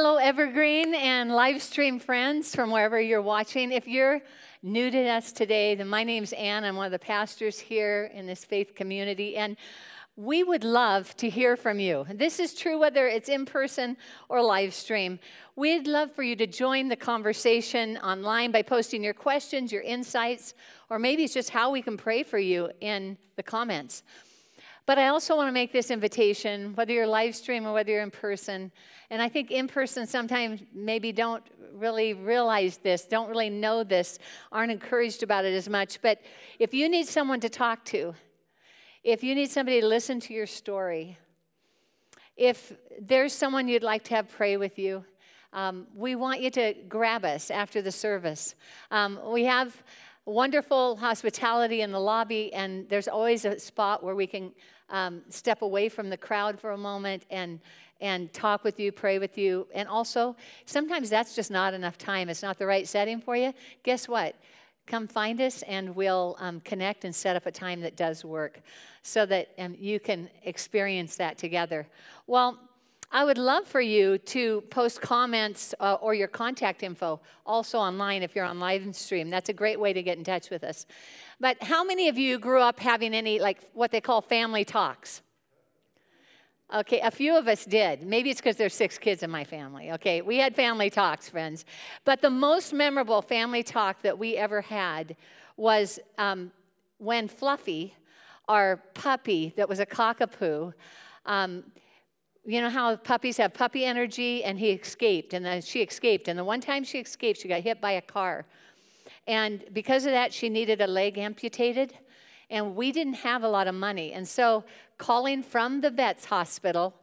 Hello, Evergreen and live stream friends from wherever you're watching. If you're new to us today, then my name's Ann. I'm one of the pastors here in this faith community. And we would love to hear from you. This is true whether it's in person or live stream. We'd love for you to join the conversation online by posting your questions, your insights, or maybe it's just how we can pray for you in the comments. But I also want to make this invitation, whether you're live stream or whether you're in person. And I think in person sometimes maybe don't really realize this, don't really know this, aren't encouraged about it as much. But if you need someone to talk to, if you need somebody to listen to your story, if there's someone you'd like to have pray with you, um, we want you to grab us after the service. Um, we have wonderful hospitality in the lobby, and there's always a spot where we can um, step away from the crowd for a moment and and talk with you, pray with you. And also, sometimes that's just not enough time. It's not the right setting for you. Guess what? Come find us and we'll um, connect and set up a time that does work so that um, you can experience that together. Well, I would love for you to post comments uh, or your contact info also online if you're on live stream. That's a great way to get in touch with us. But how many of you grew up having any, like what they call family talks? Okay, a few of us did. Maybe it's because there's six kids in my family. Okay, we had family talks, friends. But the most memorable family talk that we ever had was um, when Fluffy, our puppy that was a cockapoo, um, you know how puppies have puppy energy and he escaped and then she escaped and the one time she escaped she got hit by a car and because of that she needed a leg amputated and we didn't have a lot of money and so calling from the vet's hospital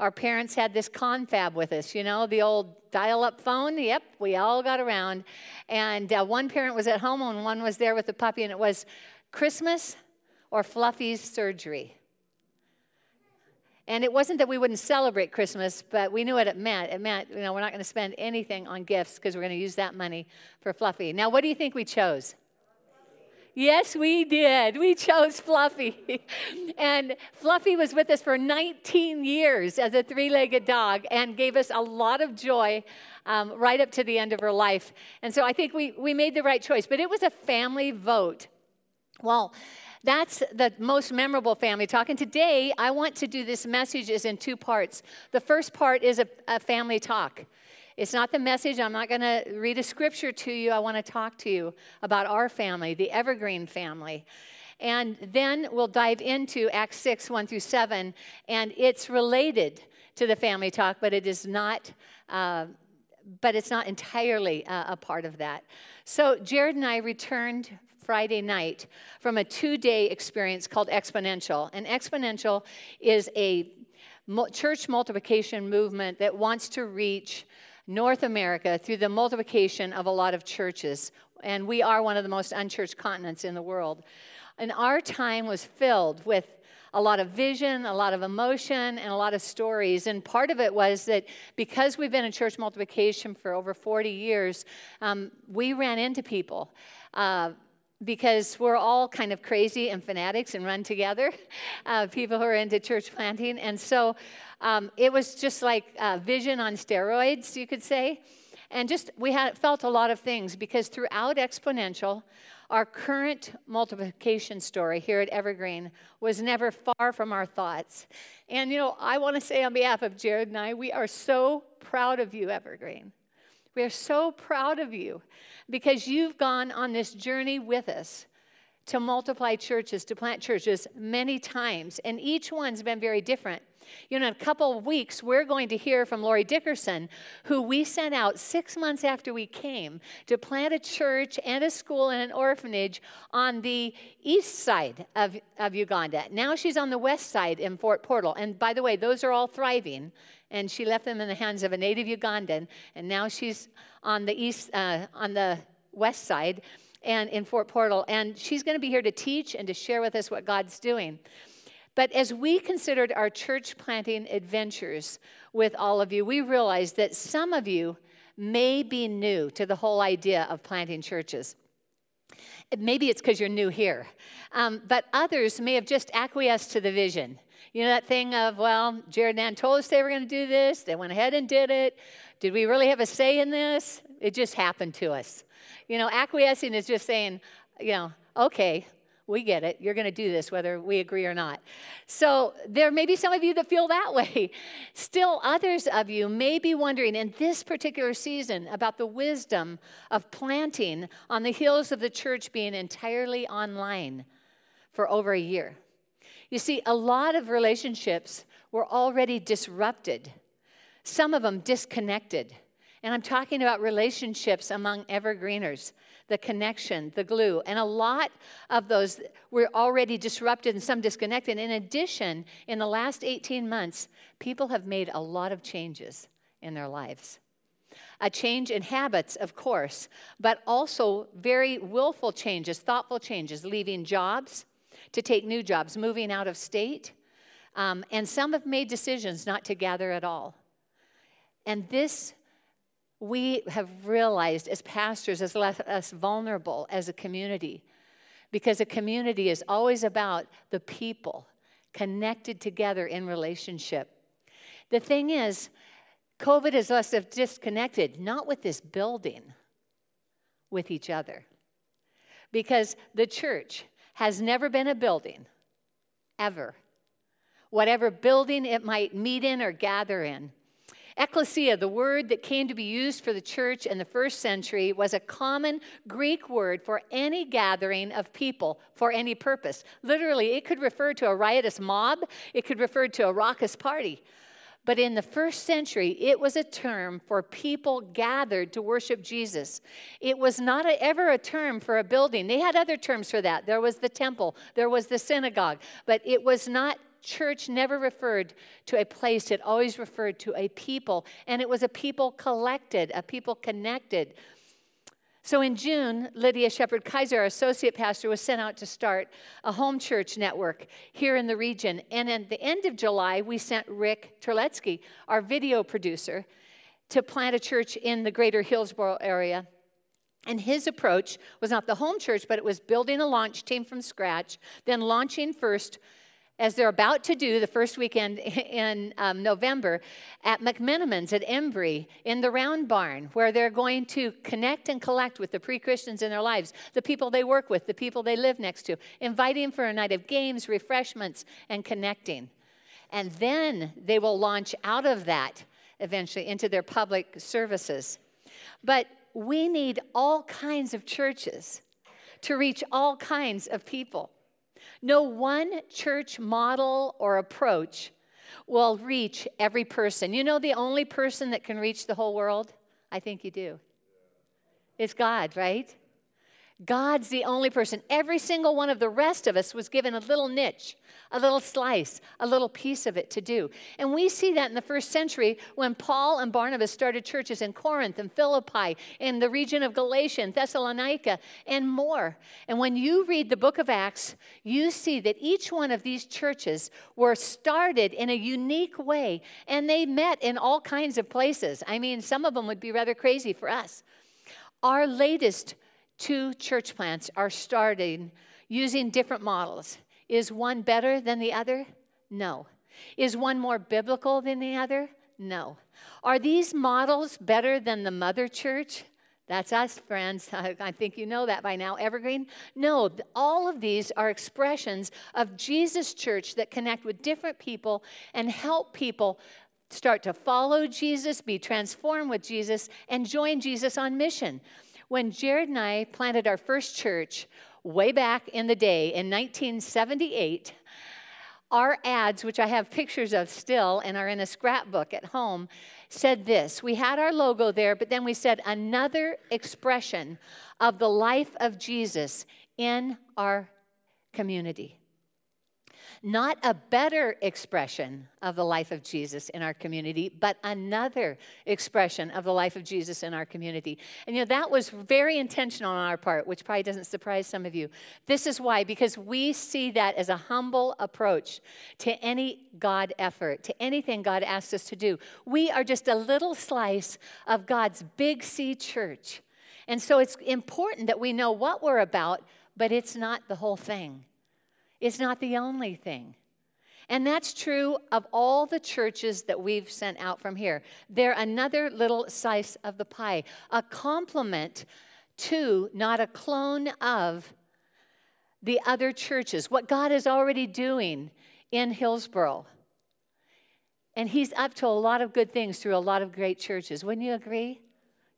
our parents had this confab with us, you know, the old dial up phone. Yep, we all got around. And uh, one parent was at home and one was there with the puppy, and it was Christmas or Fluffy's surgery. And it wasn't that we wouldn't celebrate Christmas, but we knew what it meant. It meant, you know, we're not going to spend anything on gifts because we're going to use that money for Fluffy. Now, what do you think we chose? Yes, we did. We chose Fluffy. and Fluffy was with us for 19 years as a three legged dog and gave us a lot of joy um, right up to the end of her life. And so I think we, we made the right choice. But it was a family vote. Well, that's the most memorable family talk. And today, I want to do this message is in two parts. The first part is a, a family talk. It's not the message. I'm not going to read a scripture to you. I want to talk to you about our family, the Evergreen family. And then we'll dive into Acts 6, 1 through 7. And it's related to the family talk, but it is not. Uh, but it's not entirely uh, a part of that. So, Jared and I returned Friday night from a two day experience called Exponential. And Exponential is a church multiplication movement that wants to reach North America through the multiplication of a lot of churches. And we are one of the most unchurched continents in the world. And our time was filled with a lot of vision, a lot of emotion, and a lot of stories. And part of it was that because we've been in church multiplication for over 40 years, um, we ran into people. Uh, because we're all kind of crazy and fanatics and run together, uh, people who are into church planting. And so um, it was just like uh, vision on steroids, you could say. And just we had felt a lot of things because throughout Exponential, our current multiplication story here at Evergreen was never far from our thoughts. And you know, I want to say on behalf of Jared and I, we are so proud of you, Evergreen. We are so proud of you because you've gone on this journey with us to multiply churches, to plant churches many times, and each one's been very different. You know, in a couple of weeks, we're going to hear from Lori Dickerson, who we sent out six months after we came to plant a church and a school and an orphanage on the east side of, of Uganda. Now she's on the west side in Fort Portal. And by the way, those are all thriving. And she left them in the hands of a native Ugandan. And now she's on the east, uh, on the west side and in Fort Portal. And she's going to be here to teach and to share with us what God's doing. But as we considered our church planting adventures with all of you, we realized that some of you may be new to the whole idea of planting churches. Maybe it's because you're new here, um, but others may have just acquiesced to the vision. You know that thing of, well, Jared and Ann told us they were going to do this. They went ahead and did it. Did we really have a say in this? It just happened to us. You know, acquiescing is just saying, you know, okay, we get it. You're going to do this whether we agree or not. So there may be some of you that feel that way. Still, others of you may be wondering in this particular season about the wisdom of planting on the heels of the church being entirely online for over a year. You see, a lot of relationships were already disrupted, some of them disconnected. And I'm talking about relationships among evergreeners, the connection, the glue. And a lot of those were already disrupted and some disconnected. In addition, in the last 18 months, people have made a lot of changes in their lives. A change in habits, of course, but also very willful changes, thoughtful changes, leaving jobs, to take new jobs, moving out of state. Um, and some have made decisions not to gather at all. And this, we have realized as pastors, has left us vulnerable as a community. Because a community is always about the people connected together in relationship. The thing is, COVID has left us disconnected, not with this building, with each other. Because the church, has never been a building, ever. Whatever building it might meet in or gather in. Ecclesia, the word that came to be used for the church in the first century, was a common Greek word for any gathering of people for any purpose. Literally, it could refer to a riotous mob, it could refer to a raucous party. But in the first century, it was a term for people gathered to worship Jesus. It was not a, ever a term for a building. They had other terms for that. There was the temple, there was the synagogue, but it was not. Church never referred to a place, it always referred to a people. And it was a people collected, a people connected so in June, Lydia Shepard Kaiser, our associate pastor, was sent out to start a home church network here in the region. And at the end of July, we sent Rick Terletsky, our video producer, to plant a church in the greater Hillsboro area. And his approach was not the home church, but it was building a launch team from scratch, then launching first as they're about to do the first weekend in um, November at McMenamins at Imbrie in the Round Barn, where they're going to connect and collect with the pre Christians in their lives, the people they work with, the people they live next to, inviting for a night of games, refreshments, and connecting. And then they will launch out of that eventually into their public services. But we need all kinds of churches to reach all kinds of people. No one church model or approach will reach every person. You know the only person that can reach the whole world? I think you do. It's God, right? God's the only person. Every single one of the rest of us was given a little niche, a little slice, a little piece of it to do. And we see that in the first century when Paul and Barnabas started churches in Corinth and Philippi, in the region of Galatia and Thessalonica, and more. And when you read the book of Acts, you see that each one of these churches were started in a unique way, and they met in all kinds of places. I mean, some of them would be rather crazy for us. Our latest two church plants are starting using different models. Is one better than the other? No. Is one more biblical than the other? No. Are these models better than the mother church? That's us, friends. I think you know that by now. Evergreen? No, all of these are expressions of Jesus' church that connect with different people and help people start to follow Jesus, be transformed with Jesus, and join Jesus on mission. When Jared and I planted our first church way back in the day in 1978, our ads, which I have pictures of still and are in a scrapbook at home, said this. We had our logo there, but then we said another expression of the life of Jesus in our community not a better expression of the life of Jesus in our community, but another expression of the life of Jesus in our community. And you know, that was very intentional on our part, which probably doesn't surprise some of you. This is why, because we see that as a humble approach to any God effort, to anything God asks us to do. We are just a little slice of God's big C church. And so it's important that we know what we're about, but it's not the whole thing. It's not the only thing. And that's true of all the churches that we've sent out from here. They're another little slice of the pie, a complement to, not a clone of, the other churches, what God is already doing in Hillsboro. And He's up to a lot of good things through a lot of great churches. Wouldn't you agree?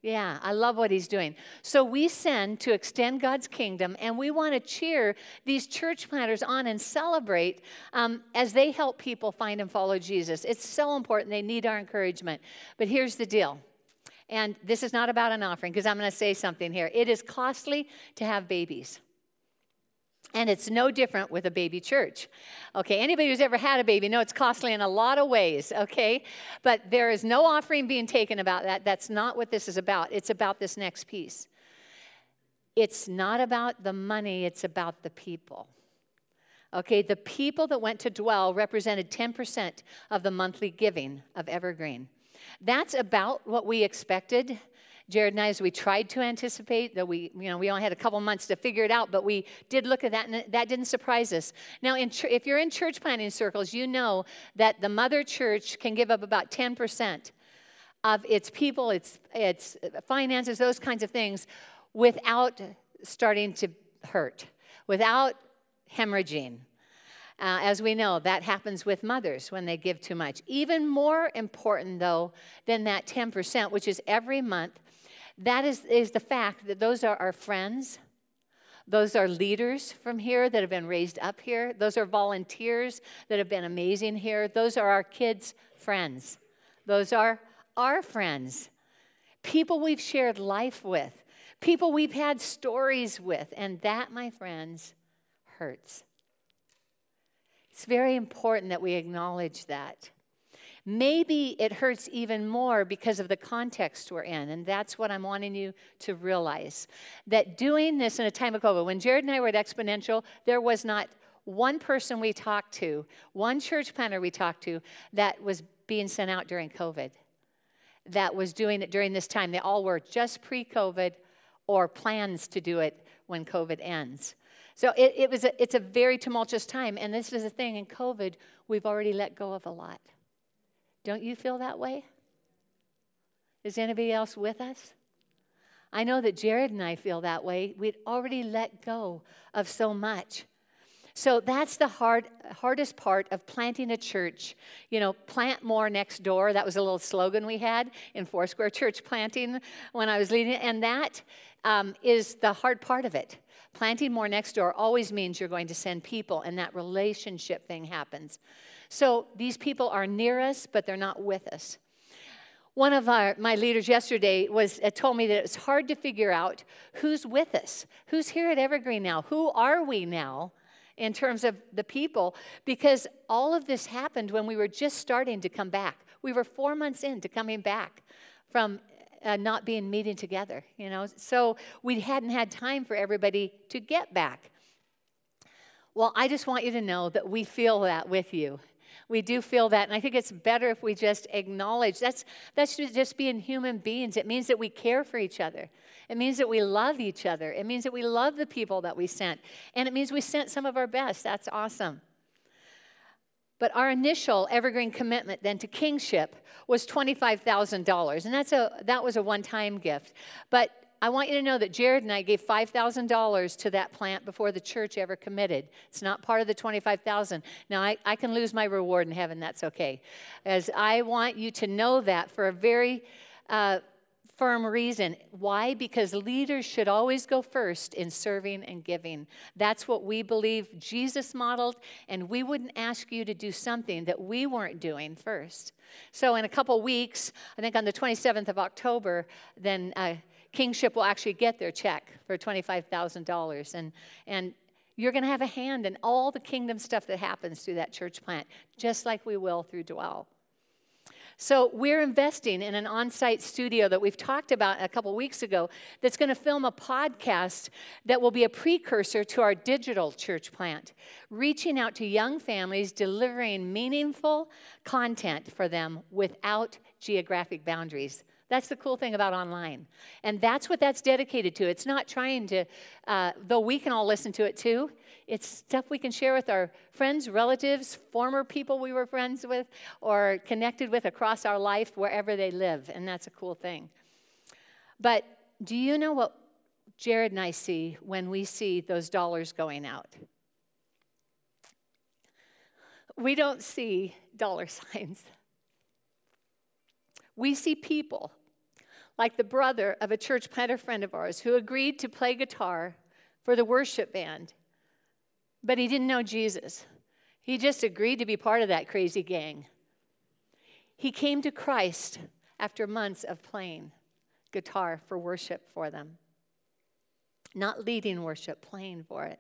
Yeah, I love what he's doing. So we send to extend God's kingdom, and we want to cheer these church planters on and celebrate um, as they help people find and follow Jesus. It's so important. They need our encouragement. But here's the deal. And this is not about an offering because I'm going to say something here. It is costly to have babies. And it's no different with a baby church. Okay, anybody who's ever had a baby know it's costly in a lot of ways, okay? But there is no offering being taken about that. That's not what this is about. It's about this next piece. It's not about the money, it's about the people. Okay, the people that went to dwell represented 10% of the monthly giving of Evergreen. That's about what we expected Jared and I, as we tried to anticipate, that we, you know, we only had a couple months to figure it out, but we did look at that, and that didn't surprise us. Now, if you're in church planting circles, you know that the mother church can give up about 10% of its people, its, its finances, those kinds of things, without starting to hurt, without hemorrhaging. Uh, as we know, that happens with mothers when they give too much. Even more important, though, than that 10%, which is every month, that is, is the fact that those are our friends. Those are leaders from here that have been raised up here. Those are volunteers that have been amazing here. Those are our kids' friends. Those are our friends. People we've shared life with, people we've had stories with. And that, my friends, hurts. It's very important that we acknowledge that. Maybe it hurts even more because of the context we're in. And that's what I'm wanting you to realize. That doing this in a time of COVID, when Jared and I were at Exponential, there was not one person we talked to, one church planter we talked to, that was being sent out during COVID, that was doing it during this time. They all were just pre COVID or plans to do it when COVID ends. So it, it was a, it's a very tumultuous time. And this is the thing in COVID, we've already let go of a lot. Don't you feel that way? Is anybody else with us? I know that Jared and I feel that way. We'd already let go of so much. So that's the hard, hardest part of planting a church. You know, plant more next door. That was a little slogan we had in Foursquare Church planting when I was leading. And that um, is the hard part of it. Planting more next door always means you're going to send people, and that relationship thing happens. So these people are near us, but they're not with us. One of our, my leaders yesterday was uh, told me that it's hard to figure out who's with us, who's here at Evergreen now, who are we now in terms of the people, because all of this happened when we were just starting to come back. We were four months into coming back from uh, not being meeting together, you know. So we hadn't had time for everybody to get back. Well, I just want you to know that we feel that with you we do feel that. And I think it's better if we just acknowledge that's, that's just being human beings. It means that we care for each other. It means that we love each other. It means that we love the people that we sent. And it means we sent some of our best. That's awesome. But our initial evergreen commitment then to Kingship was $25,000. And that's a, that was a one time gift. But I want you to know that Jared and I gave $5,000 to that plant before the church ever committed. It's not part of the 25,000. Now I, I can lose my reward in heaven, that's okay. As I want you to know that for a very uh, firm reason. Why? Because leaders should always go first in serving and giving. That's what we believe Jesus modeled, and we wouldn't ask you to do something that we weren't doing first. So, in a couple weeks, I think on the 27th of October, then uh, Kingship will actually get their check for $25,000. And, and you're going to have a hand in all the kingdom stuff that happens through that church plant, just like we will through Dwell. So, we're investing in an on site studio that we've talked about a couple weeks ago that's going to film a podcast that will be a precursor to our digital church plant, reaching out to young families, delivering meaningful content for them without geographic boundaries. That's the cool thing about online. And that's what that's dedicated to. It's not trying to, uh, though we can all listen to it too, it's stuff we can share with our friends, relatives, former people we were friends with, or connected with across our life wherever they live. And that's a cool thing. But do you know what Jared and I see when we see those dollars going out? We don't see dollar signs. We see people, like the brother of a church planter friend of ours who agreed to play guitar for the worship band, but he didn't know Jesus. He just agreed to be part of that crazy gang. He came to Christ after months of playing guitar for worship for them. Not leading worship, playing for it.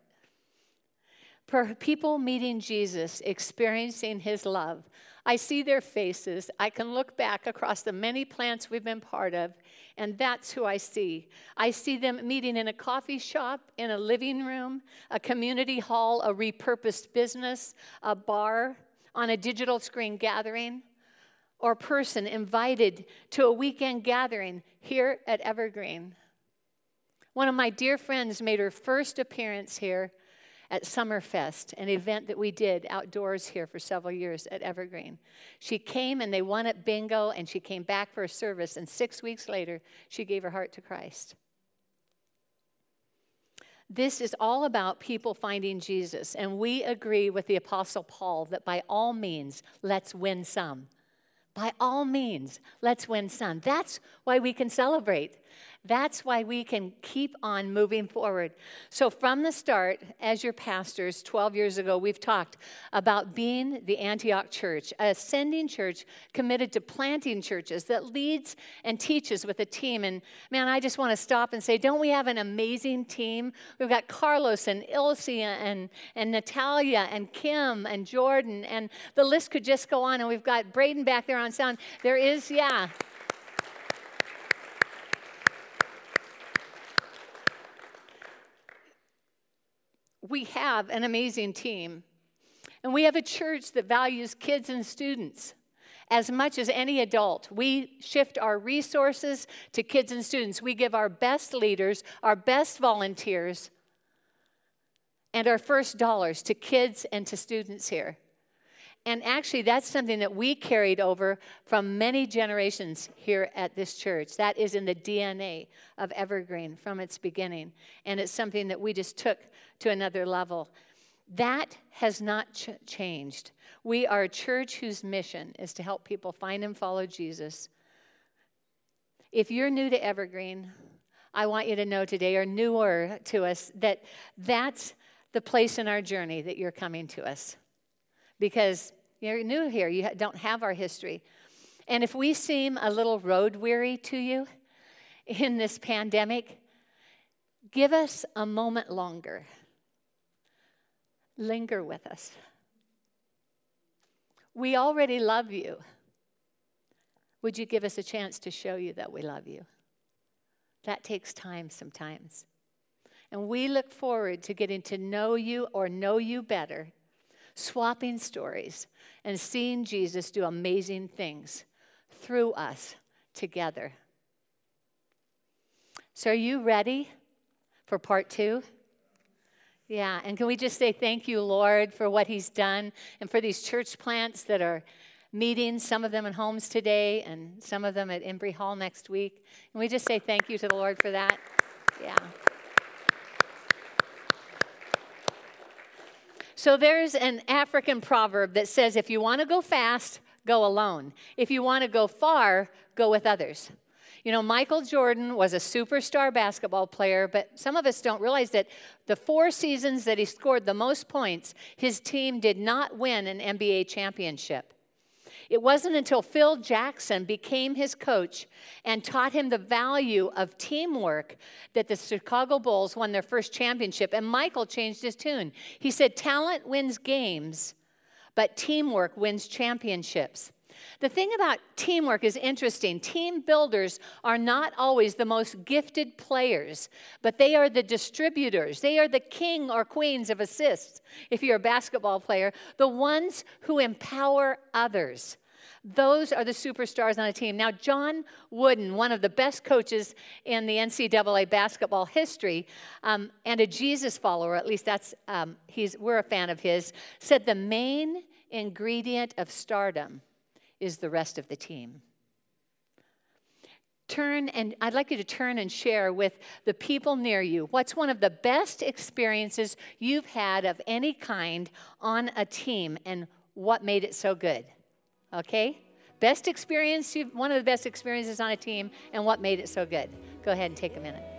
For people meeting Jesus, experiencing his love, I see their faces. I can look back across the many plants we've been part of, and that's who I see. I see them meeting in a coffee shop, in a living room, a community hall, a repurposed business, a bar, on a digital screen gathering, or person invited to a weekend gathering here at Evergreen. One of my dear friends made her first appearance here at Summerfest, an event that we did outdoors here for several years at Evergreen. She came and they won at bingo, and she came back for a service, and six weeks later, she gave her heart to Christ. This is all about people finding Jesus, and we agree with the Apostle Paul that by all means, let's win some. By all means, let's win some. That's why we can celebrate. That's why we can keep on moving forward. So, from the start, as your pastors, 12 years ago, we've talked about being the Antioch church, a sending church committed to planting churches that leads and teaches with a team. And man, I just want to stop and say, don't we have an amazing team? We've got Carlos and Ilse and, and Natalia and Kim and Jordan, and the list could just go on. And we've got Braden back there on sound. There is, yeah. We have an amazing team. And we have a church that values kids and students as much as any adult. We shift our resources to kids and students. We give our best leaders, our best volunteers, and our first dollars to kids and to students here. And actually, that's something that we carried over from many generations here at this church. That is in the DNA of Evergreen from its beginning. And it's something that we just took to another level. That has not ch- changed. We are a church whose mission is to help people find and follow Jesus. If you're new to Evergreen, I want you to know today, or newer to us, that that's the place in our journey that you're coming to us because you're new here, you don't have our history. And if we seem a little road weary to you in this pandemic, give us a moment longer. Linger with us. We already love you. Would you give us a chance to show you that we love you? That takes time sometimes. And we look forward to getting to know you or know you better swapping stories, and seeing Jesus do amazing things through us together. So, are you ready for part two? Yeah, and can we just say thank you, Lord, for what He's done and for these church plants that are meeting, some of them in homes today and some of them at Imbrie Hall next week. And we just say thank you to the Lord for that. Yeah. So there's an African proverb that says if you want to go fast, go alone. If you want to go far, go with others. You know, Michael Jordan was a superstar basketball player, but some of us don't realize that the four seasons that he scored the most points, his team did not win an NBA championship. It wasn't until Phil Jackson became his coach and taught him the value of teamwork that the Chicago Bulls won their first championship. And Michael changed his tune. He said, Talent wins games, but teamwork wins championships. The thing about teamwork is interesting. Team builders are not always the most gifted players, but they are the distributors. They are the king or queens of assists, if you're a basketball player, the ones who empower others. Those are the superstars on a team. Now, John Wooden, one of the best coaches in the NCAA basketball history, um, and a Jesus follower, at least that's um, he's we're a fan of his, said the main ingredient of stardom is the rest of the team turn and I'd like you to turn and share with the people near you what's one of the best experiences you've had of any kind on a team and what made it so good. Okay? Best experience, you've one of the best experiences on a team and what made it so good. Go ahead and take a minute.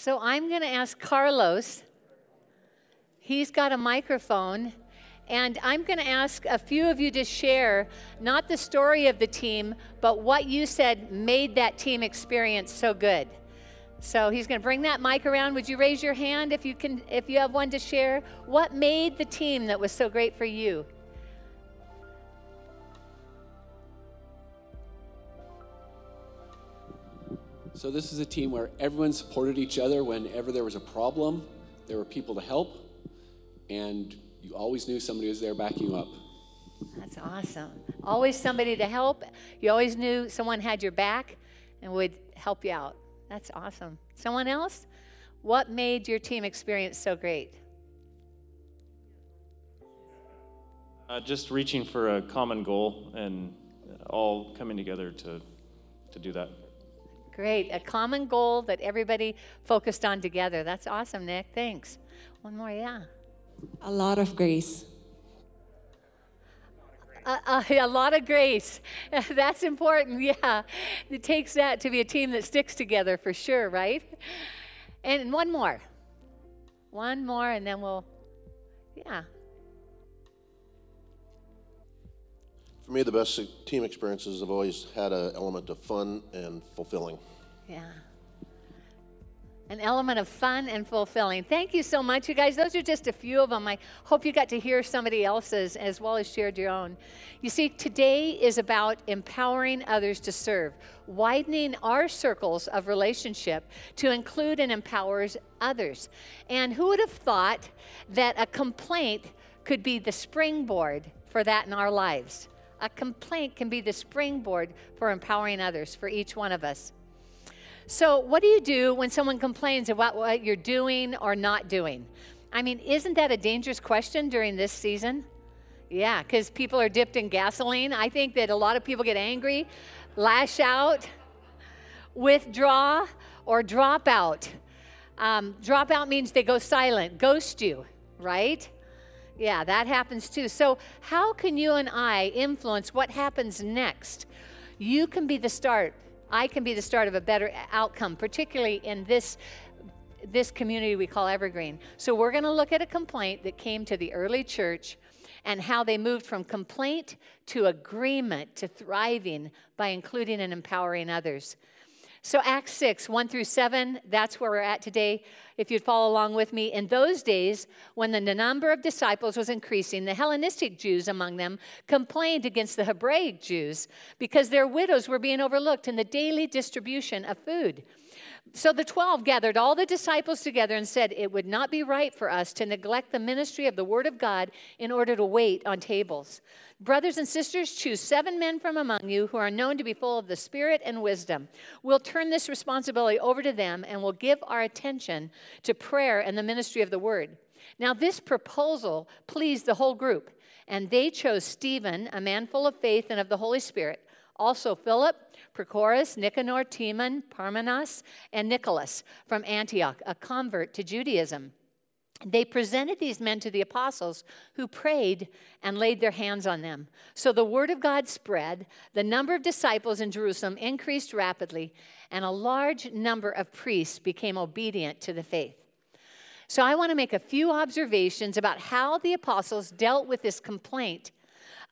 So I'm going to ask Carlos. He's got a microphone. And I'm going to ask a few of you to share not the story of the team, but what you said made that team experience so good. So he's going to bring that mic around. Would you raise your hand if you can if you have one to share? What made the team that was so great for you? So this is a team where everyone supported each other whenever there was a problem. There were people to help, and you always knew somebody was there backing you up. That's awesome. Always somebody to help. You always knew someone had your back and would help you out. That's awesome. Someone else? What made your team experience so great? Uh, just reaching for a common goal and all coming together to, to do that. Great. A common goal that everybody focused on together. That's awesome, Nick. Thanks. One more, yeah. A lot of grace. A, lot of grace. That's important. Yeah. It takes that to be a team that sticks together for sure, right? And one more. One more, and then we'll, yeah. For me, the best team experiences have always had an element of fun and fulfilling. Yeah an element of fun and fulfilling. Thank you so much, you guys. Those are just a few of them. I hope you got to hear somebody else's as well as shared your own. You see, today is about empowering others to serve, widening our circles of relationship to include and empower others. And who would have thought that a complaint could be the springboard for that in our lives? A complaint can be the springboard for empowering others, for each one of us. So, what do you do when someone complains about what you're doing or not doing? I mean, isn't that a dangerous question during this season? Yeah, because people are dipped in gasoline. I think that a lot of people get angry, lash out, withdraw, or drop out. Um, drop out means they go silent, ghost you, right? Yeah, that happens too. So, how can you and I influence what happens next? You can be the start I can be the start of a better outcome, particularly in this this community we call Evergreen. So we're going to look at a complaint that came to the early church and how they moved from complaint to agreement to thriving by including and empowering others. So, Acts 6, 1 through 7, that's where we're at today. If you'd follow along with me, in those days, when the number of disciples was increasing, the Hellenistic Jews among them complained against the Hebraic Jews because their widows were being overlooked in the daily distribution of food. So the 12 gathered all the disciples together and said, It would not be right for us to neglect the ministry of the Word of God in order to wait on tables. Brothers and sisters, choose seven men from among you who are known to be full of the Spirit and wisdom. We'll turn this responsibility over to them and we'll give our attention to prayer and the ministry of the Word. Now, this proposal pleased the whole group, and they chose Stephen, a man full of faith and of the Holy Spirit also Philip, Prochorus, Nicanor, Timon, Parmenas, and Nicholas from Antioch, a convert to Judaism. They presented these men to the apostles who prayed and laid their hands on them. So the word of God spread, the number of disciples in Jerusalem increased rapidly, and a large number of priests became obedient to the faith. So I want to make a few observations about how the apostles dealt with this complaint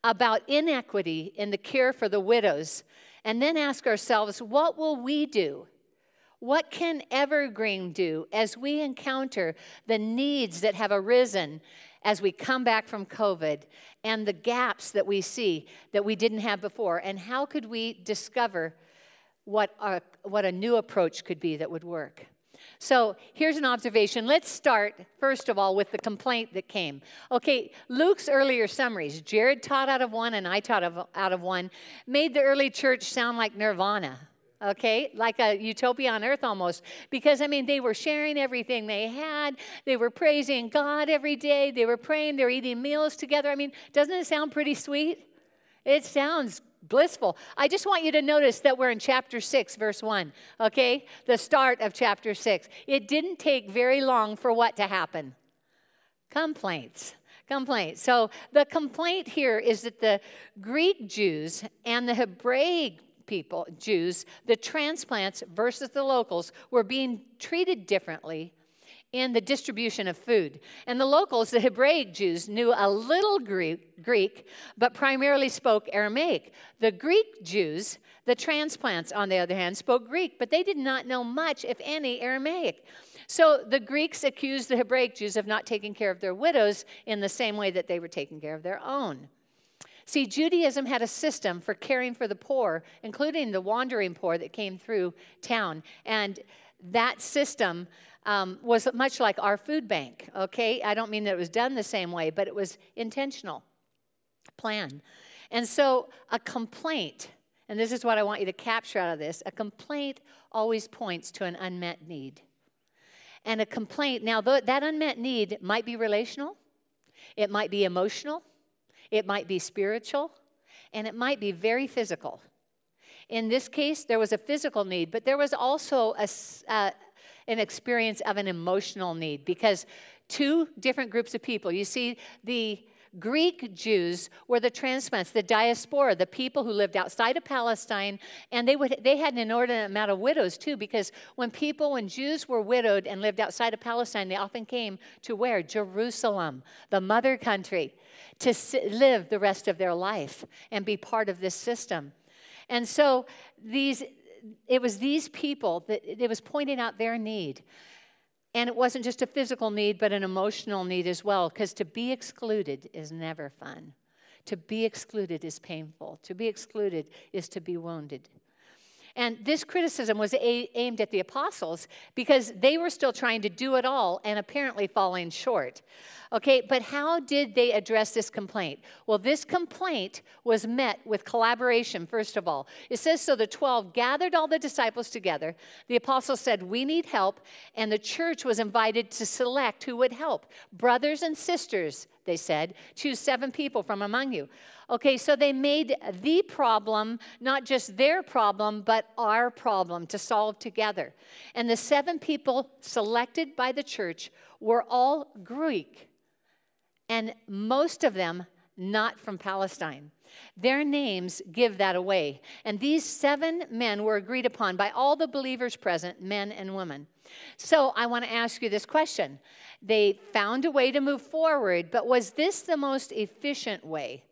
about inequity in the care for the widows, and then ask ourselves, what will we do? What can Evergreen do as we encounter the needs that have arisen as we come back from COVID and the gaps that we see that we didn't have before? And how could we discover what, our, what a new approach could be that would work? So here's an observation. Let's start, first of all, with the complaint that came. Okay, Luke's earlier summaries, Jared taught out of one and I taught out of one, made the early church sound like nirvana okay? Like a utopia on earth almost. Because i mean they were sharing everything they had. They were praising god every day. They were praying. They were eating meals together. I mean doesn't it sound pretty sweet? It sounds blissful. I just want you to notice that we're in chapter 6, verse 1, okay? The start of chapter 6. It didn't take very long for what to happen? Complaints. Complaints. So the complaint here is that the Greek Jews and the Hebraic people, Jews, the transplants versus the locals, were being treated differently in the distribution of food. And the locals, the Hebraic Jews, knew a little Greek, but primarily spoke Aramaic. The Greek Jews, the transplants, on the other hand, spoke Greek, but they did not know much, if any, Aramaic. So the Greeks accused the Hebraic Jews of not taking care of their widows in the same way that they were taking care of their own. See, Judaism had a system for caring for the poor, including the wandering poor that came through town. And that system um, was much like our food bank, okay? I don't mean that it was done the same way, but it was intentional plan. And so a complaint, and this is what I want you to capture out of this a complaint always points to an unmet need. And a complaint, now that unmet need might be relational, it might be emotional, it might be spiritual, and it might be very physical. In this case, there was a physical need, but there was also a, uh, an experience of an emotional need because two different groups of people. You see, the Greek Jews were the transplants, the diaspora, the people who lived outside of Palestine, and they, would, they had an inordinate amount of widows too, because when people, when Jews were widowed and lived outside of Palestine, they often came to where? Jerusalem, the mother country, to live the rest of their life and be part of this system. And so these it was these people that it was pointing out their need. And it wasn't just a physical need, but an emotional need as well, because to be excluded is never fun. To be excluded is painful. To be excluded is to be wounded. And this criticism was a- aimed at the apostles because they were still trying to do it all and apparently falling short. Okay, but how did they address this complaint? Well, this complaint was met with collaboration, first of all. It says so the 12 gathered all the disciples together. The apostles said, We need help, and the church was invited to select who would help. Brothers and sisters, they said, choose seven people from among you. Okay, so they made the problem not just their problem, but our problem to solve together. And the seven people selected by the church were all Greek, and most of them not from Palestine. Their names give that away. And these seven men were agreed upon by all the believers present, men and women. So I want to ask you this question. They found a way to move forward, but was this the most efficient way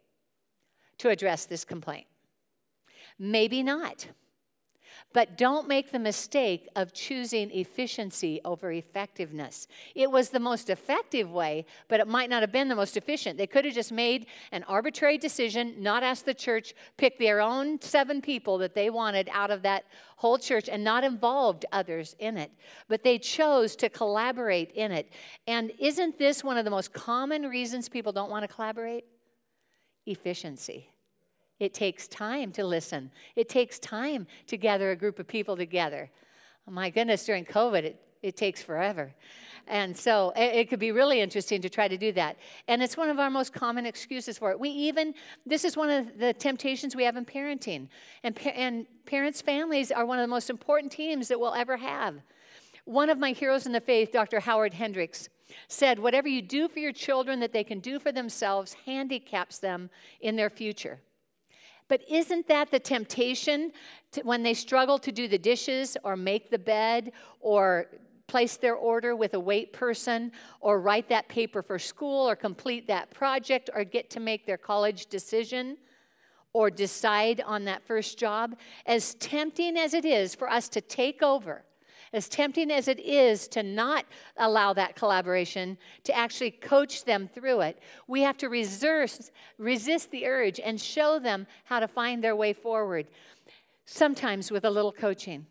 to address this complaint? Maybe not. But don't make the mistake of choosing efficiency over effectiveness. It was the most effective way, but it might not have been the most efficient. They could have just made an arbitrary decision, not asked the church, pick their own seven people that they wanted out of that whole church, and not involved others in it. But they chose to collaborate in it. And isn't this one of the most common reasons people don't want to collaborate? Efficiency. It takes time to listen. It takes time to gather a group of people together. Oh my goodness, during COVID, it, it takes forever. And so it, it, could be really interesting to try to do that. And it's one of our most common excuses for it. We even, this is one of the temptations we have in parenting. And, and parents' families are one of the most important teams that we'll ever have. One of my heroes in the faith, Dr. Howard Hendricks, said, Whatever you do for your children that they can do for themselves handicaps them in their future. But isn't that the temptation to, when they struggle to do the dishes or make the bed or place their order with a wait person or write that paper for school or complete that project or get to make their college decision or decide on that first job? As tempting as it is for us to take over as tempting as it is to not allow that collaboration, to actually coach them through it, we have to resist, resist the urge and show them how to find their way forward, sometimes with a little coaching.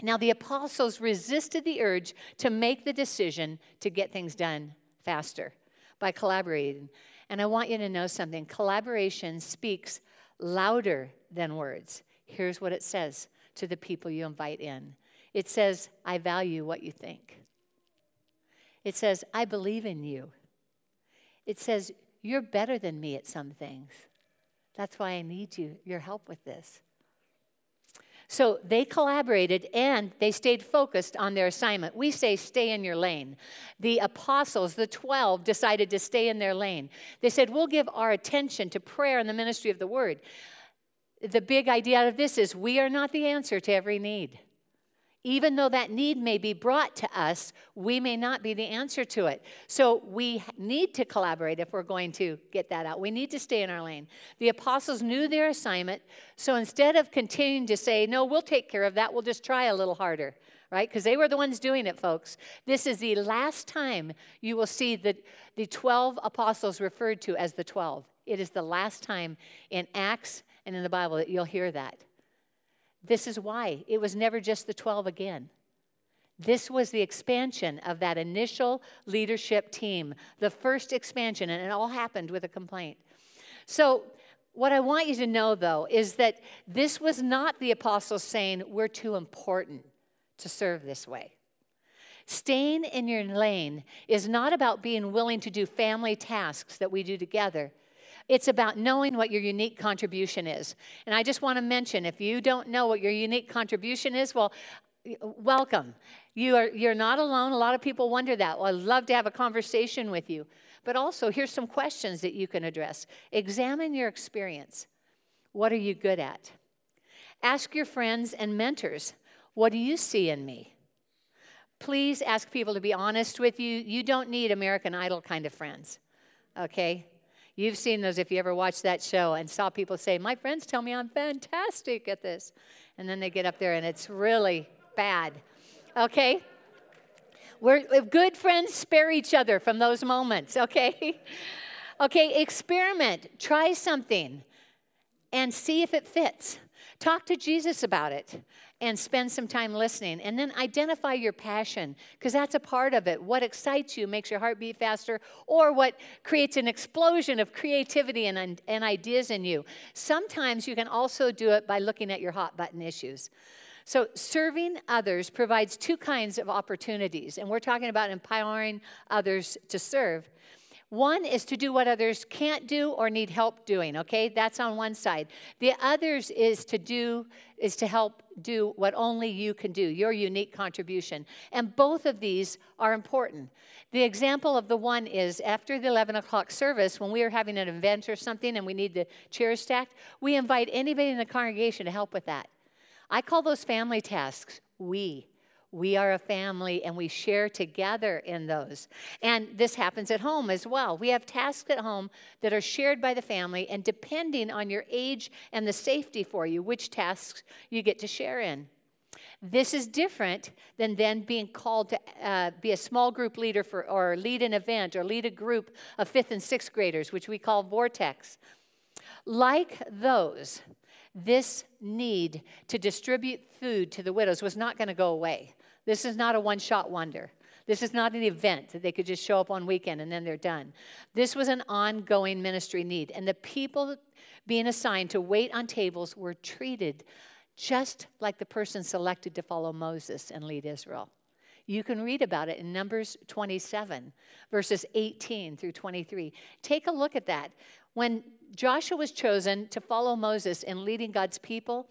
Now, the apostles resisted the urge to make the decision to get things done faster by collaborating. And I want you to know something collaboration speaks louder than words. Here's what it says to the people you invite in it says, I value what you think. It says, I believe in you. It says, You're better than me at some things. That's why I need you, your help with this. So they collaborated and they stayed focused on their assignment. We say, stay in your lane. The apostles, the 12, decided to stay in their lane. They said, we'll give our attention to prayer and the ministry of the word. The big idea out of this is we are not the answer to every need. Even though that need may be brought to us, we may not be the answer to it. So we need to collaborate if we're going to get that out. We need to stay in our lane. The apostles knew their assignment, so instead of continuing to say, no, we'll take care of that, we'll just try a little harder, right? Because they were the ones doing it, folks. This is the last time you will see the, the 12 apostles referred to as the 12. It is the last time in Acts and in the Bible that you'll hear that. This is why it was never just the 12 again. This was the expansion of that initial leadership team, the first expansion, and it all happened with a complaint. So, what I want you to know, though, is that this was not the apostles saying, We're too important to serve this way. Staying in your lane is not about being willing to do family tasks that we do together. It's about knowing what your unique contribution is. And I just want to mention if you don't know what your unique contribution is, well, welcome. You are, you're not alone. A lot of people wonder that. Well, I'd love to have a conversation with you. But also, here's some questions that you can address. Examine your experience. What are you good at? Ask your friends and mentors, what do you see in me? Please ask people to be honest with you. You don't need American Idol kind of friends, okay? You've seen those if you ever watched that show and saw people say, My friends tell me I'm fantastic at this. And then they get up there and it's really bad. Okay? We're uh, good friends spare each other from those moments, okay? okay, experiment, try something and see if it fits. Talk to Jesus about it and spend some time listening. And then identify your passion, because that's a part of it. What excites you makes your heart beat faster, or what creates an explosion of creativity and, and ideas in you. Sometimes you can also do it by looking at your hot button issues. So, serving others provides two kinds of opportunities, and we're talking about empowering others to serve. One is to do what others can't do or need help doing, okay? That's on one side. The others is to do is to help do what only you can do, your unique contribution. And both of these are important. The example of the one is after the 11 o'clock service, when we are having an event or something and we need the chairs stacked, we invite anybody in the congregation to help with that. I call those family tasks. We. We are a family and we share together in those. And this happens at home as well. We have tasks at home that are shared by the family, and depending on your age and the safety for you, which tasks you get to share in. This is different than then being called to uh, be a small group leader for, or lead an event or lead a group of fifth and sixth graders, which we call Vortex. Like those, this need to distribute food to the widows was not going to go away. This is not a one shot wonder. This is not an event that they could just show up on weekend and then they're done. This was an ongoing ministry need. And the people being assigned to wait on tables were treated just like the person selected to follow Moses and lead Israel. You can read about it in Numbers 27, verses 18 through 23. Take a look at that. When Joshua was chosen to follow Moses in leading God's people,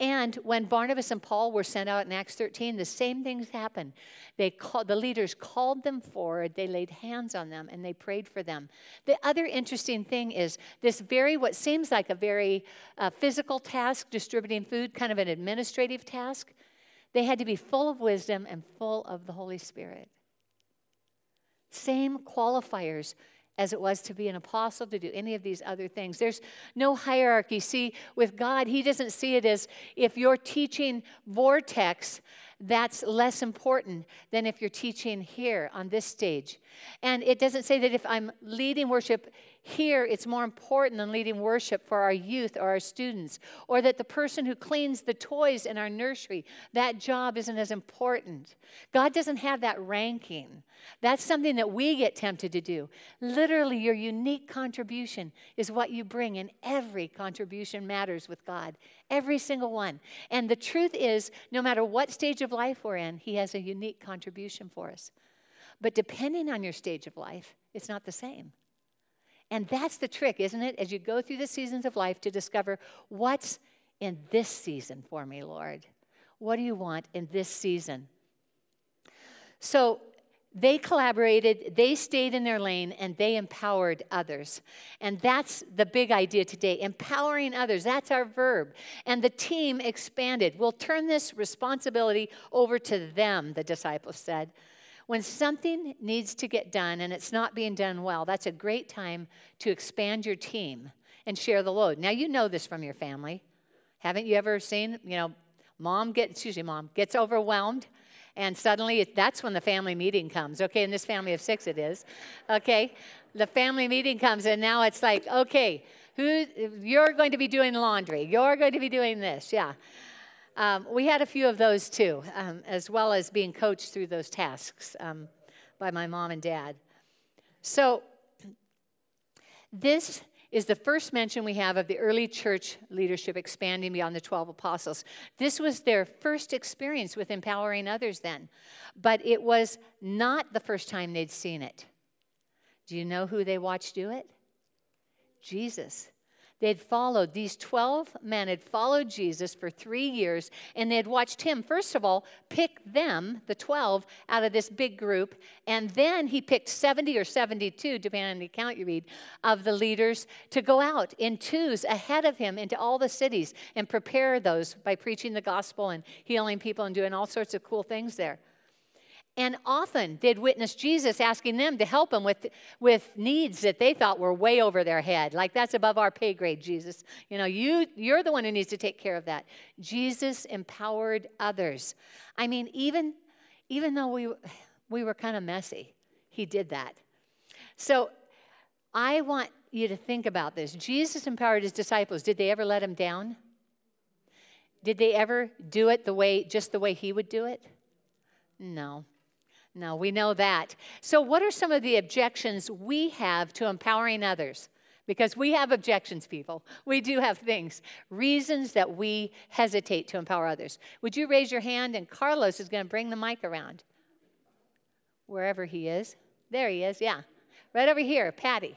and when Barnabas and Paul were sent out in Acts 13, the same things happened. They called, the leaders called them forward, they laid hands on them, and they prayed for them. The other interesting thing is this very, what seems like a very uh, physical task, distributing food, kind of an administrative task, they had to be full of wisdom and full of the Holy Spirit. Same qualifiers as it was to be an apostle, to do any of these other things. There's no hierarchy. See, with God, He doesn't see it as if you're teaching vortex, that's less important than if you're teaching here on this stage. And it doesn't say that if I'm leading worship here, it's more important than leading worship for our youth or our students, or that the person who cleans the toys in our nursery, that job isn't as important. God doesn't have that ranking. That's something that we get tempted to do. Literally, your unique contribution is what you bring, and every contribution matters with God. Every single one. And the truth is, no matter what stage of life we're in, He has a unique contribution for us. But depending on your stage of life, it's not the same. And that's the trick, isn't it? As you go through the seasons of life to discover what's in this season for me, Lord. What do you want in this season? So they collaborated, they stayed in their lane, and they empowered others. And that's the big idea today empowering others. That's our verb. And the team expanded. We'll turn this responsibility over to them, the disciples said. When something needs to get done and it's not being done well, that's a great time to expand your team and share the load. Now, you know this from your family. Haven't you ever seen, you know, mom gets, usually mom gets overwhelmed and suddenly that's when the family meeting comes. Okay, in this family of six it is. Okay, the family meeting comes and now it's like, okay, who, you're going to be doing laundry. You're going to be doing this. Yeah. Um, we had a few of those too, um, as well as being coached through those tasks um, by my mom and dad. So, this is the first mention we have of the early church leadership expanding beyond the 12 apostles. This was their first experience with empowering others then, but it was not the first time they'd seen it. Do you know who they watched do it? Jesus. They had followed, these 12 men had followed Jesus for three years, and they had watched him, first of all, pick them, the 12, out of this big group. And then he picked 70 or 72, depending on the account you read, of the leaders to go out in twos ahead of him into all the cities and prepare those by preaching the gospel and healing people and doing all sorts of cool things there and often did witness Jesus asking them to help him with, with needs that they thought were way over their head. Like, that's above our pay grade, Jesus. You know, you, you're the one who needs to take care of that. Jesus empowered others. I mean, even, even though we, we were kind of messy, he did that. So I want you to think about this. Jesus empowered his disciples. Did they ever let him down? Did they ever do it the way, just the way he would do it? No. No, we know that. So, what are some of the objections we have to empowering others? Because we have objections, people. We do have things, reasons that we hesitate to empower others. Would you raise your hand? And Carlos is going to bring the mic around. Wherever he is. There he is, yeah. Right over here, Patty.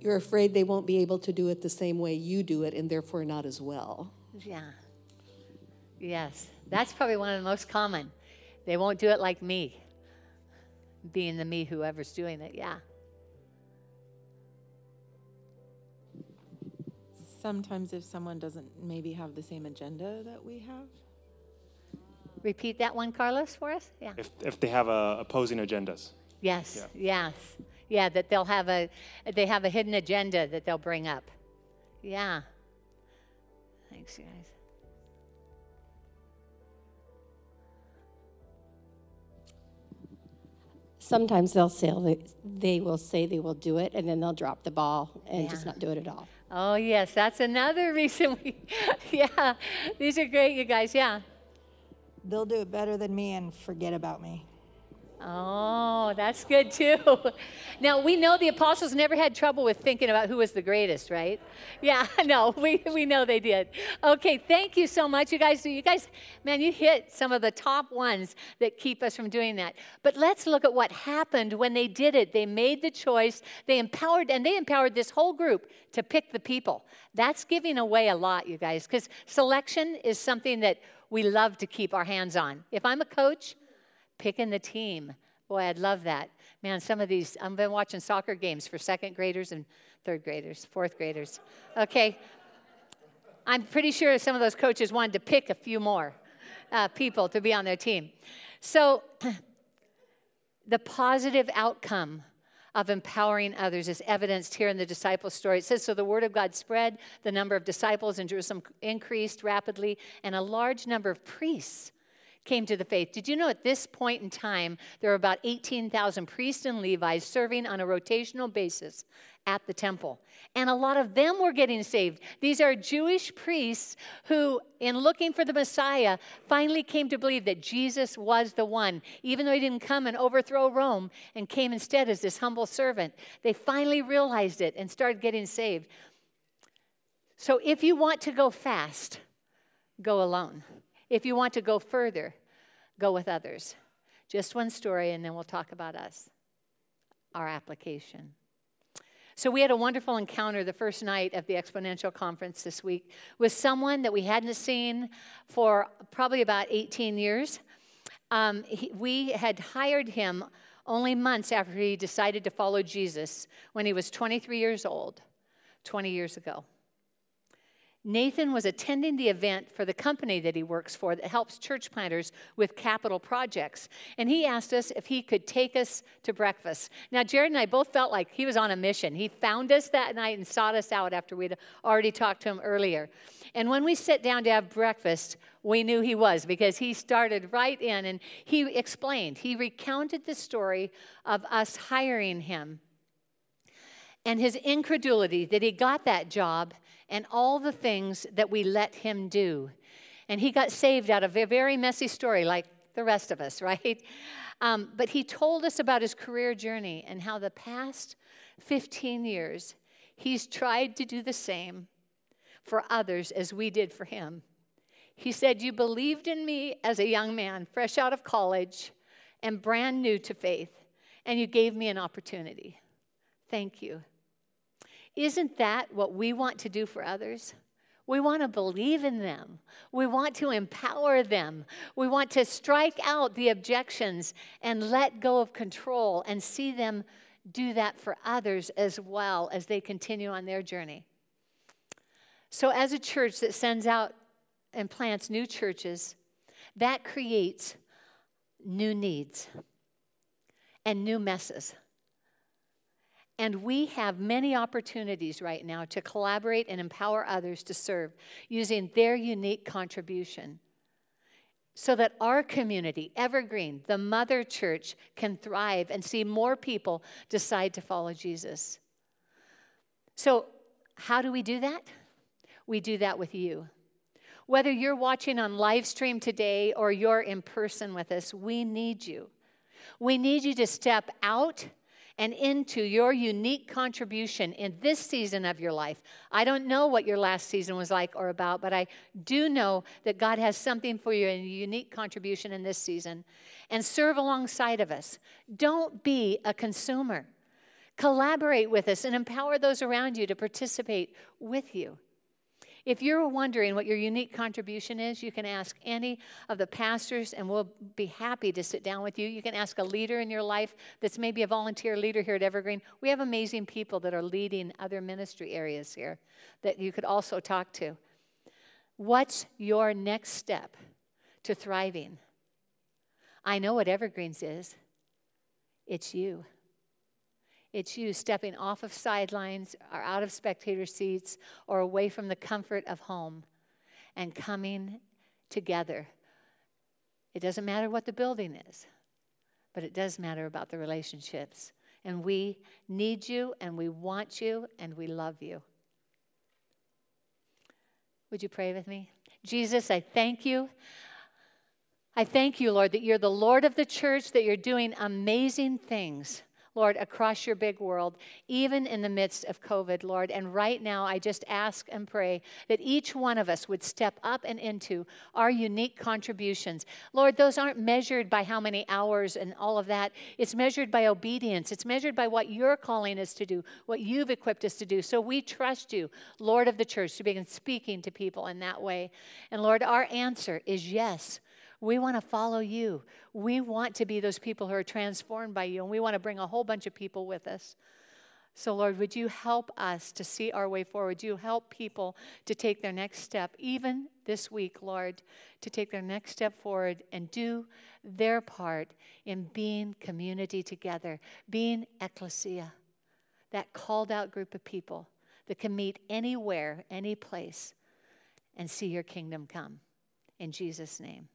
You're afraid they won't be able to do it the same way you do it and therefore not as well. Yeah. Yes. That's probably one of the most common. They won't do it like me, being the me, whoever's doing it. Yeah. Sometimes, if someone doesn't maybe have the same agenda that we have. Repeat that one, Carlos, for us. Yeah. If, if they have uh, opposing agendas. Yes. Yeah. Yes. Yeah. That they'll have a they have a hidden agenda that they'll bring up. Yeah. Thanks, you guys. Sometimes they'll say they, they will say they will do it, and then they'll drop the ball and just not do it at all. Oh, yes, that's another reason we, yeah, these are great, you guys, yeah. They'll do it better than me and forget about me. Oh, that's good too. Now, we know the apostles never had trouble with thinking about who was the greatest, right? Yeah, no, we, we know they did. Okay, thank you so much. You guys, you guys, man, you hit some of the top ones that keep us from doing that. But let's look at what happened when they did it. They made the choice, they empowered, and they empowered this whole group to pick the people. That's giving away a lot, you guys, because selection is something that we love to keep our hands on. If I'm a coach, picking the team. Boy, I'd love that. Man, some of these, I've been watching soccer games for second graders and third graders, fourth graders. Okay. I'm pretty sure some of those coaches wanted to pick a few more uh, people to be on their team. So, the positive outcome of empowering others is evidenced here in the disciple story. It says, So the word of God spread, the number of disciples in Jerusalem increased rapidly, and a large number of priests came to the faith. Did you know at this point in time, there were about 18,000 priests and Levites serving on a rotational basis at the temple? And a lot of them were getting saved. These are Jewish priests who, in looking for the Messiah, finally came to believe that Jesus was the one. Even though he didn't come and overthrow Rome and came instead as this humble servant, they finally realized it and started getting saved. So if you want to go fast, go alone. If you want to go further, go with others. Just one story, and then we'll talk about us, our application. So, we had a wonderful encounter the first night of the Exponential Conference this week with someone that we hadn't seen for probably about 18 years. Um, he, we had hired him only months after he decided to follow Jesus when he was 23 years old, 20 years ago. Nathan was attending the event for the company that he works for that helps church planters with capital projects. And he asked us if he could take us to breakfast. Now, Jared and I both felt like he was on a mission. He found us that night and sought us out after we'd already talked to him earlier. And when we sat down to have breakfast, we knew he was because he started right in and he explained, he recounted the story of us hiring him and his incredulity that he got that job and all the things that we let him do. And he got saved out of a very messy story, like the rest of us, right? Um, but he told us about his career journey and how the past 15 years he's tried to do the same for others as we did for him. He said, You believed in me as a young man, fresh out of college and brand new to faith, and you gave me an opportunity. Thank you. Isn't that what we want to do for others? We want to believe in them. We want to empower them. We want to strike out the objections and let go of control and see them do that for others as well as they continue on their journey. So, as a church that sends out and plants new churches, that creates new needs and new messes. And we have many opportunities right now to collaborate and empower others to serve using their unique contribution so that our community, Evergreen, the mother church, can thrive and see more people decide to follow Jesus. So, how do we do that? We do that with you. Whether you're watching on live stream today or you're in person with us, we need you. We need you to step out and into your unique contribution in this season of your life. I don't know what your last season was like or about, but I do know that God has something for you in a unique contribution in this season. And serve alongside of us. Don't be a consumer. Collaborate with us and empower those around you to participate with you. If you're wondering what your unique contribution is, you can ask any of the pastors, and we'll be happy to sit down with you. You can ask a leader in your life that's maybe a volunteer leader here at Evergreen. We have amazing people that are leading other ministry areas here that you could also talk to. What's your next step to thriving? I know what Evergreens is it's you. It's you stepping off of sidelines or out of spectator seats or away from the comfort of home and coming together. It doesn't matter what the building is, but it does matter about the relationships. And we need you, and we want you, and we love you. Would you pray with me? Jesus, I thank you. I thank you, Lord, that you're the Lord of the church, that you're doing amazing things. Lord, across your big world, even in the midst of COVID, Lord. And right now, I just ask and pray that each one of us would step up and into our unique contributions. Lord, those aren't measured by how many hours and all of that. It's measured by obedience, it's measured by what you're calling us to do, what you've equipped us to do. So we trust you, Lord of the church, to begin speaking to people in that way. And Lord, our answer is yes. We want to follow you. We want to be those people who are transformed by you, and we want to bring a whole bunch of people with us. So, Lord, would you help us to see our way forward? Would you help people to take their next step, even this week, Lord, to take their next step forward and do their part in being community together, being ecclesia, that called out group of people that can meet anywhere, any place, and see your kingdom come. In Jesus' name.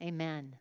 Amen.